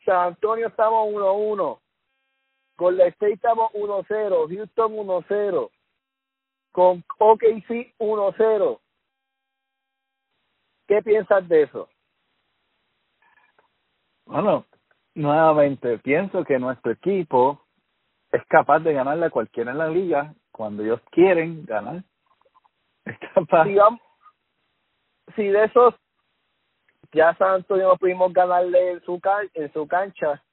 C: San Antonio estamos 1-1. Golden State estamos 1-0. Houston 1-0. Con OKC 1-0. ¿Qué piensas de eso?
D: Bueno, nuevamente, pienso que nuestro equipo es capaz de ganarle a cualquiera en la liga cuando ellos quieren ganar. Es capaz.
C: Si, vamos, si de esos ya San Antonio pudimos ganarle en su, can, en su cancha,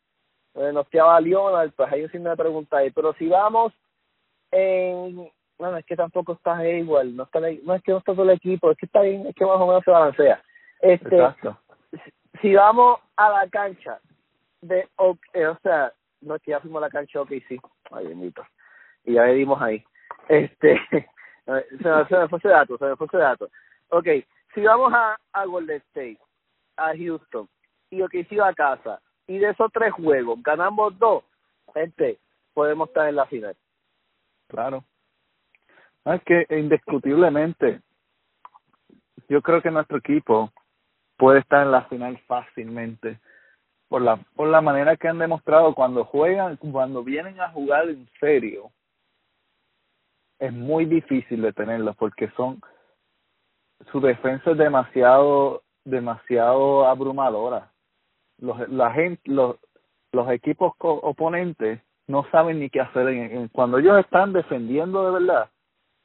C: eh, nos quedaba Leonard, pues ahí sí me preguntáis. Pero si vamos en. Bueno, es que tampoco está igual, no, está, no es que no está todo el equipo, es que está bien, es que más o menos se balancea. Este,
D: Exacto.
C: Si vamos a la cancha de, o, eh, o sea, no es que ya fuimos a la cancha, ok, sí, ay bendito, y ya le dimos ahí. Este, se, me, fue ese dato, se me fue ese dato. Ok, si vamos a, a Golden State, a Houston, y ok, si va a casa, y de esos tres juegos ganamos dos, gente, podemos estar en la final.
D: Claro. es que indiscutiblemente, yo creo que nuestro equipo puede estar en la final fácilmente por la por la manera que han demostrado cuando juegan cuando vienen a jugar en serio es muy difícil detenerlos porque son su defensa es demasiado demasiado abrumadora. Los la gente los los equipos oponentes no saben ni qué hacer en, cuando ellos están defendiendo de verdad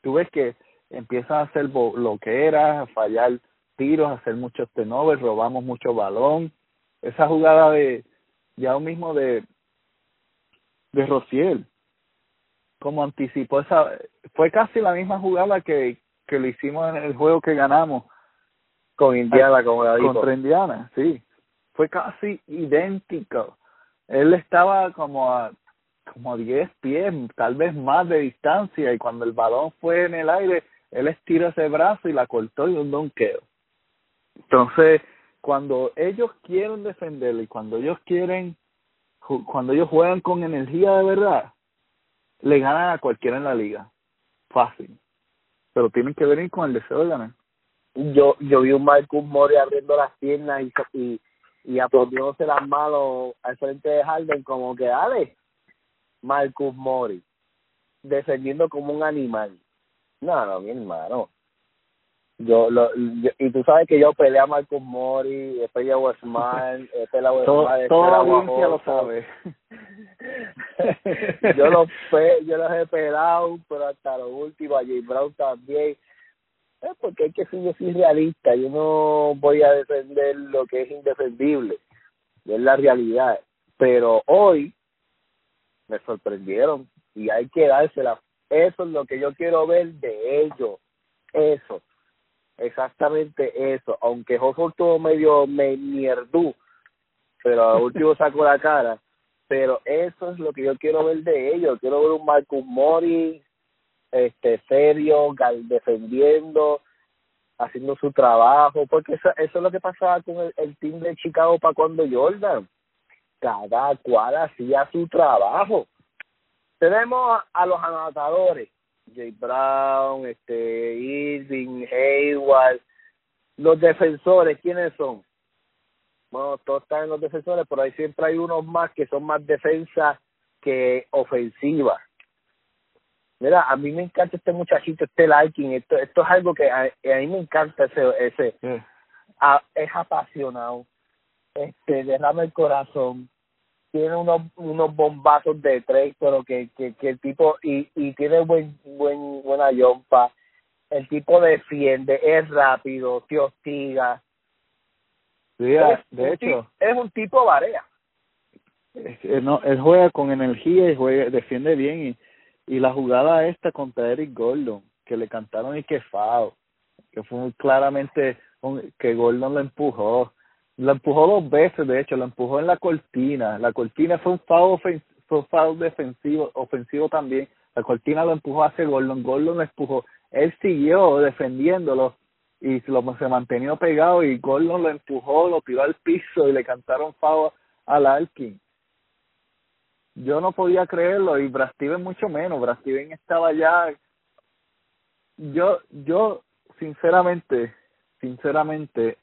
D: tú ves que empiezan a hacer bloqueras a fallar tiros a hacer muchos tenovers robamos mucho balón esa jugada de ya mismo de de Rociel como anticipó esa fue casi la misma jugada que que le hicimos en el juego que ganamos
C: con Indiana como
D: contra Indiana sí. Fue casi idéntico. Él estaba como a como a 10 pies tal vez más de distancia y cuando el balón fue en el aire él estiró ese brazo y la cortó y un donqueo entonces cuando ellos quieren defenderlo y cuando ellos quieren, cuando ellos juegan con energía de verdad, le ganan a cualquiera en la liga. Fácil. Pero tienen que venir con el deseo de ganar.
C: Yo, yo vi un Marcus Mori abriendo las piernas y, y, y aplaudiéndose las manos al frente de Harden como que dale, Marcus Mori, defendiendo como un animal. No, no, mi hermano yo, lo, y tú sabes que yo peleé a Marcus Mori, peleado a Westman, peleado a
D: Todo, Toda la audiencia lo sabe.
C: yo los pe, yo los he peleado, pero hasta lo último, a Jay Brown también. Es porque hay que ser yo soy realista, yo no voy a defender lo que es indefendible, es la realidad. Pero hoy me sorprendieron y hay que dársela. Eso es lo que yo quiero ver de ellos. Eso exactamente eso, aunque Hofford tuvo medio me mierdú, pero al último sacó la cara, pero eso es lo que yo quiero ver de ellos, quiero ver un Marcus Mori este serio, defendiendo, haciendo su trabajo, porque eso, eso es lo que pasaba con el, el team de Chicago para cuando Jordan, cada cual hacía su trabajo. Tenemos a los anotadores, Jay Brown, este, Irving, Hayward, los defensores, ¿quiénes son? Bueno, todos están en los defensores, pero ahí siempre hay unos más que son más defensa que ofensiva. Mira, a mí me encanta este muchachito, este liking, esto, esto es algo que a, mí me encanta ese, ese, es apasionado, este, derrama el corazón, tiene unos unos bombazos de tres pero que que, que el tipo y y tiene buen buen buena yompa. El tipo defiende es rápido te hostiga.
D: Sí, de hecho.
C: es un tipo barea.
D: Él, no, él juega con energía y juega, defiende bien y, y la jugada esta contra Eric Gordon que le cantaron y que fao que fue claramente que Gordon lo empujó lo empujó dos veces de hecho lo empujó en la cortina la cortina fue un foul fue un foul defensivo ofensivo también la cortina lo empujó hacia Gordon Gordon lo empujó él siguió defendiéndolo y lo, se mantenió pegado y Gordon lo empujó, lo tiró al piso y le cantaron foul al Alkin yo no podía creerlo y Brad Steven mucho menos. Brad Steven estaba ya. Yo, yo, sinceramente, sinceramente,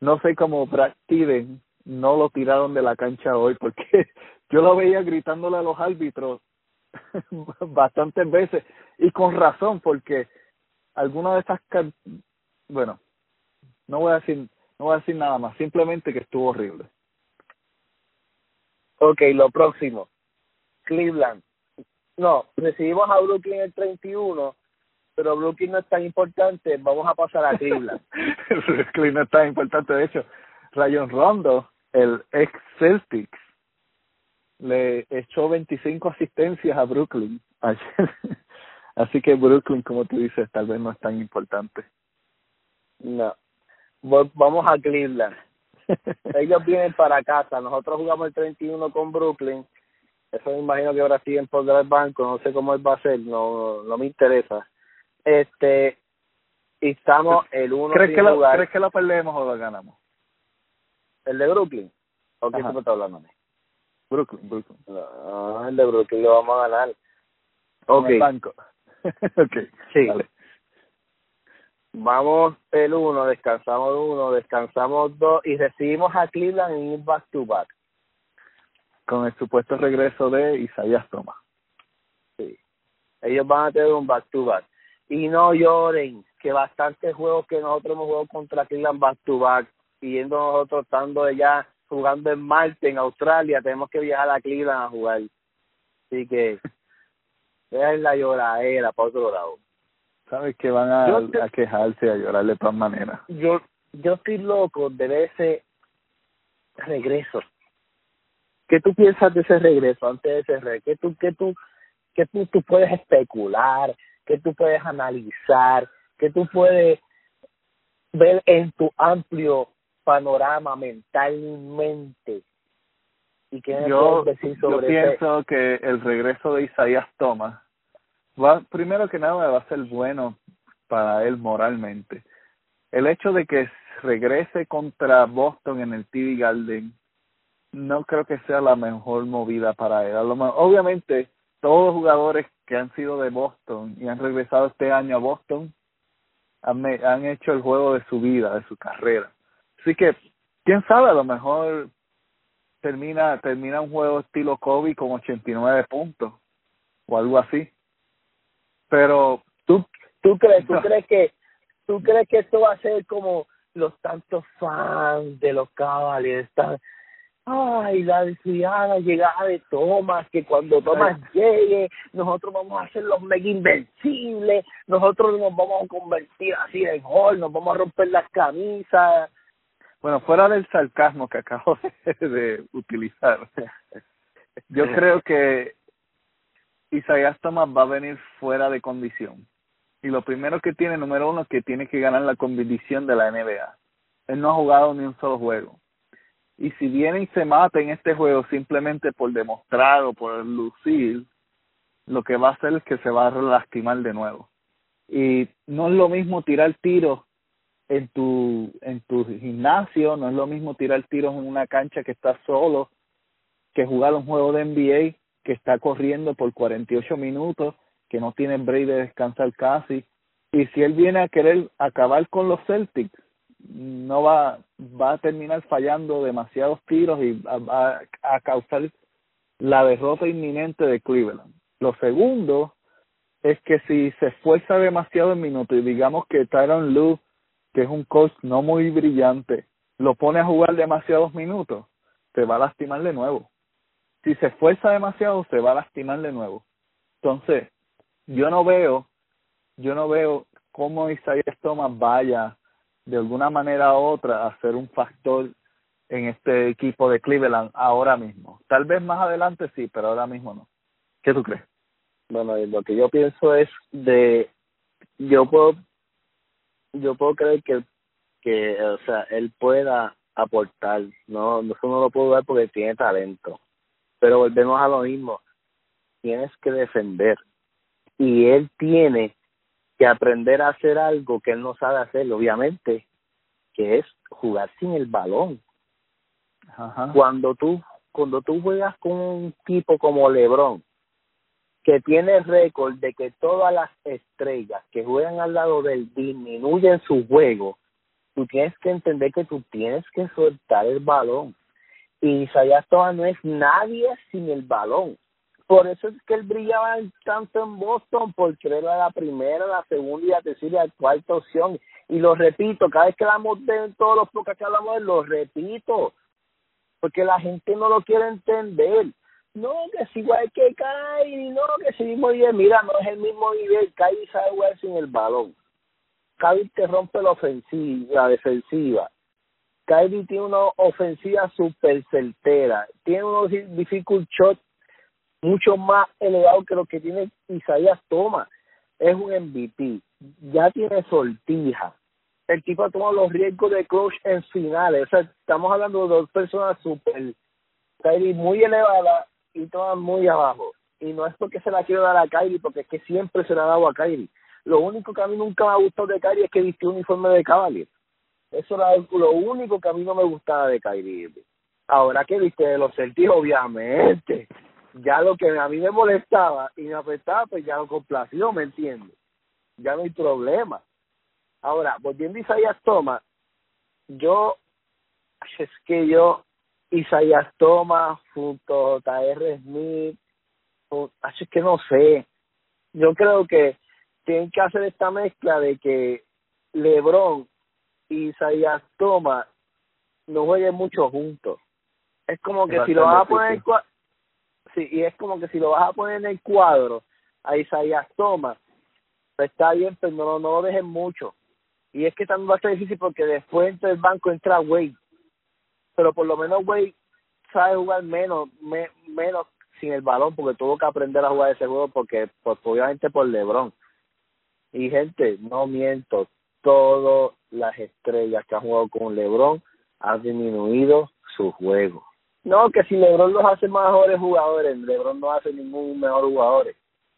D: no sé cómo Brad Steven no lo tiraron de la cancha hoy porque yo lo veía gritándole a los árbitros bastantes veces y con razón porque alguna de esas bueno no voy a decir no voy a decir nada más simplemente que estuvo horrible.
C: Ok, lo próximo. Cleveland. No, recibimos a Brooklyn el 31, pero Brooklyn no es tan importante, vamos a pasar a Cleveland.
D: Brooklyn no es tan importante, de hecho, Rayon Rondo, el ex Celtics, le echó 25 asistencias a Brooklyn Así que Brooklyn, como tú dices, tal vez no es tan importante.
C: No. Vamos a Cleveland. Ellos vienen para casa. Nosotros jugamos el 31 con Brooklyn eso me imagino que ahora siguen por el banco, no sé cómo él va a ser, no, no me interesa. Este, y estamos el uno
D: ¿Crees que, lo, ¿Crees que lo perdemos o lo ganamos?
C: ¿El de Brooklyn? ¿O quién me está hablando?
D: Brooklyn, Brooklyn.
C: No, el de Brooklyn lo vamos a ganar.
D: Ok. El banco. ok.
C: Sí. Vamos el uno, descansamos uno, descansamos dos y recibimos a Cleveland en un back to back
D: con el supuesto regreso de Isaías Thomas.
C: Sí. Ellos van a tener un back to back. Y no lloren, que bastantes juegos que nosotros hemos jugado contra Cleveland back to back, yendo nosotros estando ya jugando en Marte, en Australia, tenemos que viajar a Cleveland a jugar. Así que, vean la lloradera para otro lado.
D: Sabes que van a, a quejarse, a llorar de todas maneras.
C: Yo, yo estoy loco de ese regreso ¿Qué tú piensas de ese regreso antes de ese regreso? ¿Qué tú, qué tú, qué tú, tú puedes especular? ¿Qué tú puedes analizar? ¿Qué tú puedes ver en tu amplio panorama mentalmente? ¿Y qué
D: yo, decir sobre yo pienso que el regreso de Isaías Thomas va, primero que nada va a ser bueno para él moralmente. El hecho de que regrese contra Boston en el TV Garden no creo que sea la mejor movida para él. obviamente, todos los jugadores que han sido de Boston y han regresado este año a Boston han, han hecho el juego de su vida, de su carrera. Así que, quién sabe, a lo mejor termina termina un juego estilo Kobe con 89 puntos o algo así. Pero
C: tú tú crees tú crees que tú crees que esto va a ser como los tantos fans de los Cavaliers están ay, la deseada llegada de Thomas, que cuando Thomas llegue, nosotros vamos a ser los mega invencibles, nosotros nos vamos a convertir así en hall, nos vamos a romper las camisas.
D: Bueno, fuera del sarcasmo que acabo de, utilizar, yo creo que Isaías Thomas va a venir fuera de condición. Y lo primero que tiene, número uno, que tiene que ganar la competición de la NBA. Él no ha jugado ni un solo juego y si viene y se mata en este juego simplemente por demostrar o por lucir, lo que va a hacer es que se va a lastimar de nuevo. Y no es lo mismo tirar tiros en tu en tu gimnasio, no es lo mismo tirar tiros en una cancha que estás solo que jugar un juego de NBA que está corriendo por 48 minutos, que no tiene break de descansar casi. Y si él viene a querer acabar con los Celtics, no va, va a terminar fallando demasiados tiros y va a, causar la derrota inminente de Cleveland. Lo segundo es que si se esfuerza demasiado en minutos y digamos que Tyron Lue, que es un coach no muy brillante, lo pone a jugar demasiados minutos, se va a lastimar de nuevo. Si se esfuerza demasiado, se va a lastimar de nuevo. Entonces, yo no veo, yo no veo cómo Isaías Thomas vaya de alguna manera u otra a ser un factor en este equipo de Cleveland ahora mismo. Tal vez más adelante sí, pero ahora mismo no. ¿Qué tú crees?
C: Bueno, lo que yo pienso es de yo puedo yo puedo creer que que o sea él pueda aportar no no no lo puedo dar porque tiene talento pero volvemos a lo mismo tienes que defender y él tiene que aprender a hacer algo que él no sabe hacer obviamente que es jugar sin el balón
D: Ajá.
C: cuando tú cuando tú juegas con un tipo como LeBron que tiene récord de que todas las estrellas que juegan al lado de él disminuyen su juego, tú tienes que entender que tú tienes que soltar el balón. Y Isaías Thomas no es nadie sin el balón. Por eso es que él brillaba tanto en Boston, porque era la primera, la segunda y la tercera y la cuarta opción. Y lo repito, cada vez que hablamos de todos los podcasts que hablamos de él, lo repito, porque la gente no lo quiere entender no, que es igual que Kyrie, no, que el mismo nivel. Mira, no es el mismo nivel. Kyrie sabe jugar sin el balón. Kyrie te rompe la ofensiva, la defensiva. Kyrie tiene una ofensiva súper certera. Tiene unos difficult shots mucho más elevados que lo que tiene Isaías Thomas. Es un MVP. Ya tiene sortija. El tipo ha tomado los riesgos de clutch en finales. O sea, estamos hablando de dos personas súper muy elevada y todas muy abajo. Y no es porque se la quiero dar a Kyrie, porque es que siempre se la ha dado a Kyrie. Lo único que a mí nunca me ha gustado de Kyrie es que vistió un uniforme de Cavalier. Eso era lo único que a mí no me gustaba de Kyrie. Ahora que viste de los Celtics, obviamente. Ya lo que a mí me molestaba y me afectaba, pues ya lo complació, ¿me entiendes? Ya no hay problema. Ahora, volviendo a Isaías Thomas, yo, es que yo Isaías Thomas junto a J.R. Smith, es que no sé. Yo creo que tienen que hacer esta mezcla de que LeBron y Isaías Thomas no jueguen mucho juntos. Es como que si lo vas a poner en cuadro, sí, y es como que si lo vas a poner en el cuadro a Isaías Thomas, pues está bien, pero no, no lo dejen mucho. Y es que también va a ser difícil porque después del banco entra Wade. Pero por lo menos güey sabe jugar menos me, menos sin el balón porque tuvo que aprender a jugar ese juego porque pues, obviamente por LeBron. Y gente no miento todas las estrellas que han jugado con LeBron han disminuido su juego no que si LeBron los hace mejores jugadores LeBron no hace ningún mejor jugador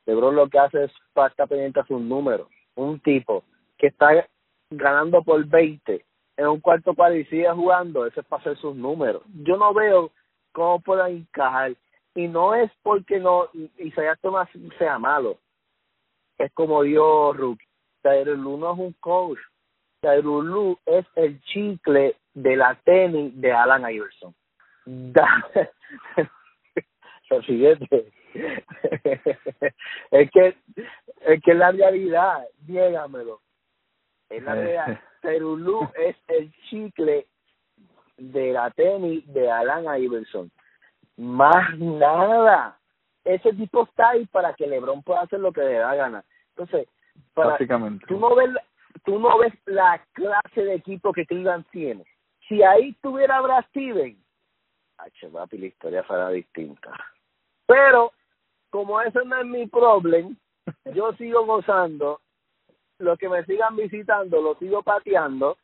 C: LeBron lo que hace es estar pendiente a sus números un tipo que está ganando por 20 en un cuarto cuadro y sigue jugando, ese es para hacer sus números. Yo no veo cómo puedan encajar. Y no es porque no Isaías Tomás sea malo. Es como Dios Rookie. Lu no es un coach. Lu es el chicle de la tenis de Alan Iverson. Siguiente. es que es que la realidad, dígamelo. Es la realidad. Cerulú es el chicle de la tenis de Alan Iverson. Más nada. Ese tipo está ahí para que LeBron pueda hacer lo que le da gana. Entonces, para,
D: Básicamente.
C: tú no ves tú no ves la clase de equipo que Cleveland tiene. Si ahí tuviera Brad Steven, H, papi, la historia será distinta. Pero, como eso no es mi problema, yo sigo gozando los que me sigan visitando, los sigo pateando,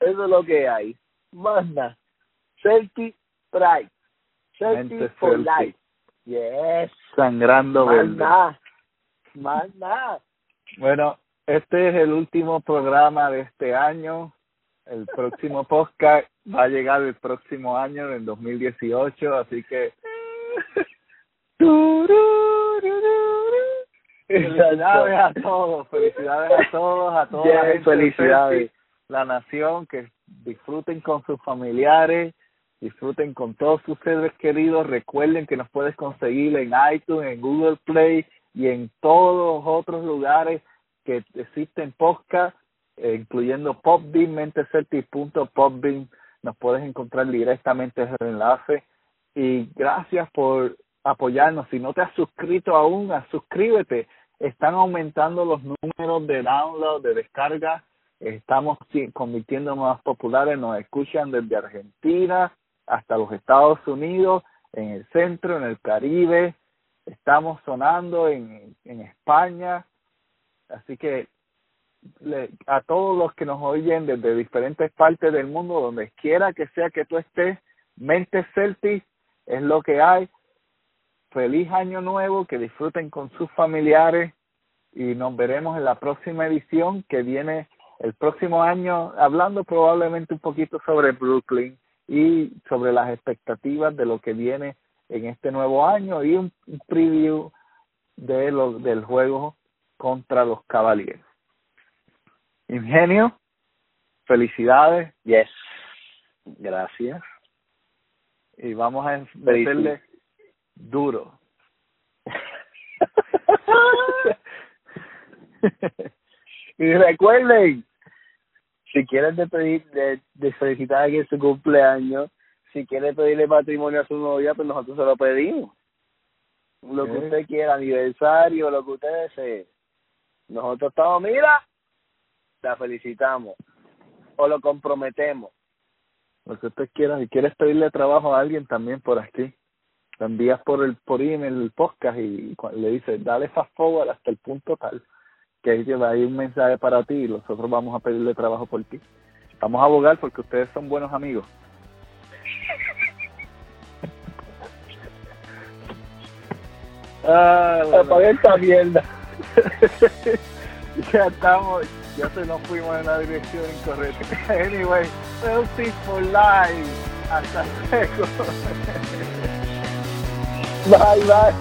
C: eso es lo que hay. Manda, Celtic Pride, Celtic for life. Yes.
D: Sangrando
C: Más
D: verde.
C: nada, más nada.
D: Bueno, este es el último programa de este año. El próximo podcast va a llegar el próximo año, en 2018, así que... Felicidades a todos, felicidades a todos, a toda la
C: Yes,
D: gente de
C: felicidades.
D: La nación, que disfruten con sus familiares, disfruten con todos sus seres queridos. Recuerden que nos puedes conseguir en iTunes, en Google Play y en todos los otros lugares que existen podcast, eh, incluyendo Popbean, menteceltic.popbean. Nos puedes encontrar directamente en el enlace. Y gracias por apoyarnos. Si no te has suscrito aún, suscríbete. Están aumentando los números de download, de descarga. Estamos convirtiéndonos más populares. Nos escuchan desde Argentina, hasta los Estados Unidos, en el centro, en el Caribe, estamos sonando en, en España, así que a todos los que nos oyen desde diferentes partes del mundo, donde quiera que sea que tú estés, mente Celtic es lo que hay. Feliz año nuevo, que disfruten con sus familiares y nos veremos en la próxima edición que viene el próximo año, hablando probablemente un poquito sobre Brooklyn y sobre las expectativas de lo que viene en este nuevo año y un, preview de lo, del juego contra los Cavaliers. Ingenio, felicidades.
C: Yes. Gracias.
D: Y vamos a meterle duro.
C: y recuerden, si quieres pedir, de, de felicitar a alguien su cumpleaños, si quiere pedirle matrimonio a su novia, pues nosotros se lo pedimos. Lo que usted quiera, aniversario, lo que usted desee. Nosotros estamos, mira, la felicitamos o lo comprometemos.
D: Lo que usted quiera, si quieres pedirle trabajo a alguien también por aquí, lo envías por el por email el podcast y le dices, dale fast forward hasta el punto tal que ahí hay un mensaje para ti y nosotros vamos a pedirle trabajo por ti. Vamos a abogar porque ustedes son buenos amigos.
C: Ah, bueno. esta mierda.
D: ya estamos, ya se nos fuimos en la dirección incorrecta. Anyway, Celtics for life. Hasta luego.
C: bye bye.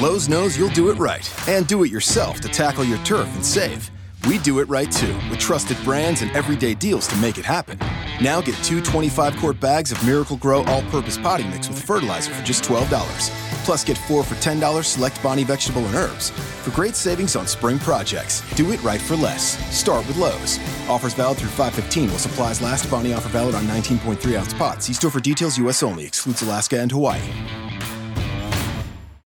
A: Lowe's knows you'll do it right and do it yourself to tackle your turf and save. We do it right too, with trusted brands and everyday deals to make it happen. Now get two 25 quart bags of Miracle Grow all purpose potting mix with fertilizer for just $12. Plus, get four for $10 select Bonnie vegetable and herbs. For great savings on spring projects, do it right for less. Start with Lowe's. Offers valid through 515 while supplies last. Bonnie offer valid on 19.3 ounce pots. See store for details, U.S. only. Excludes Alaska and Hawaii.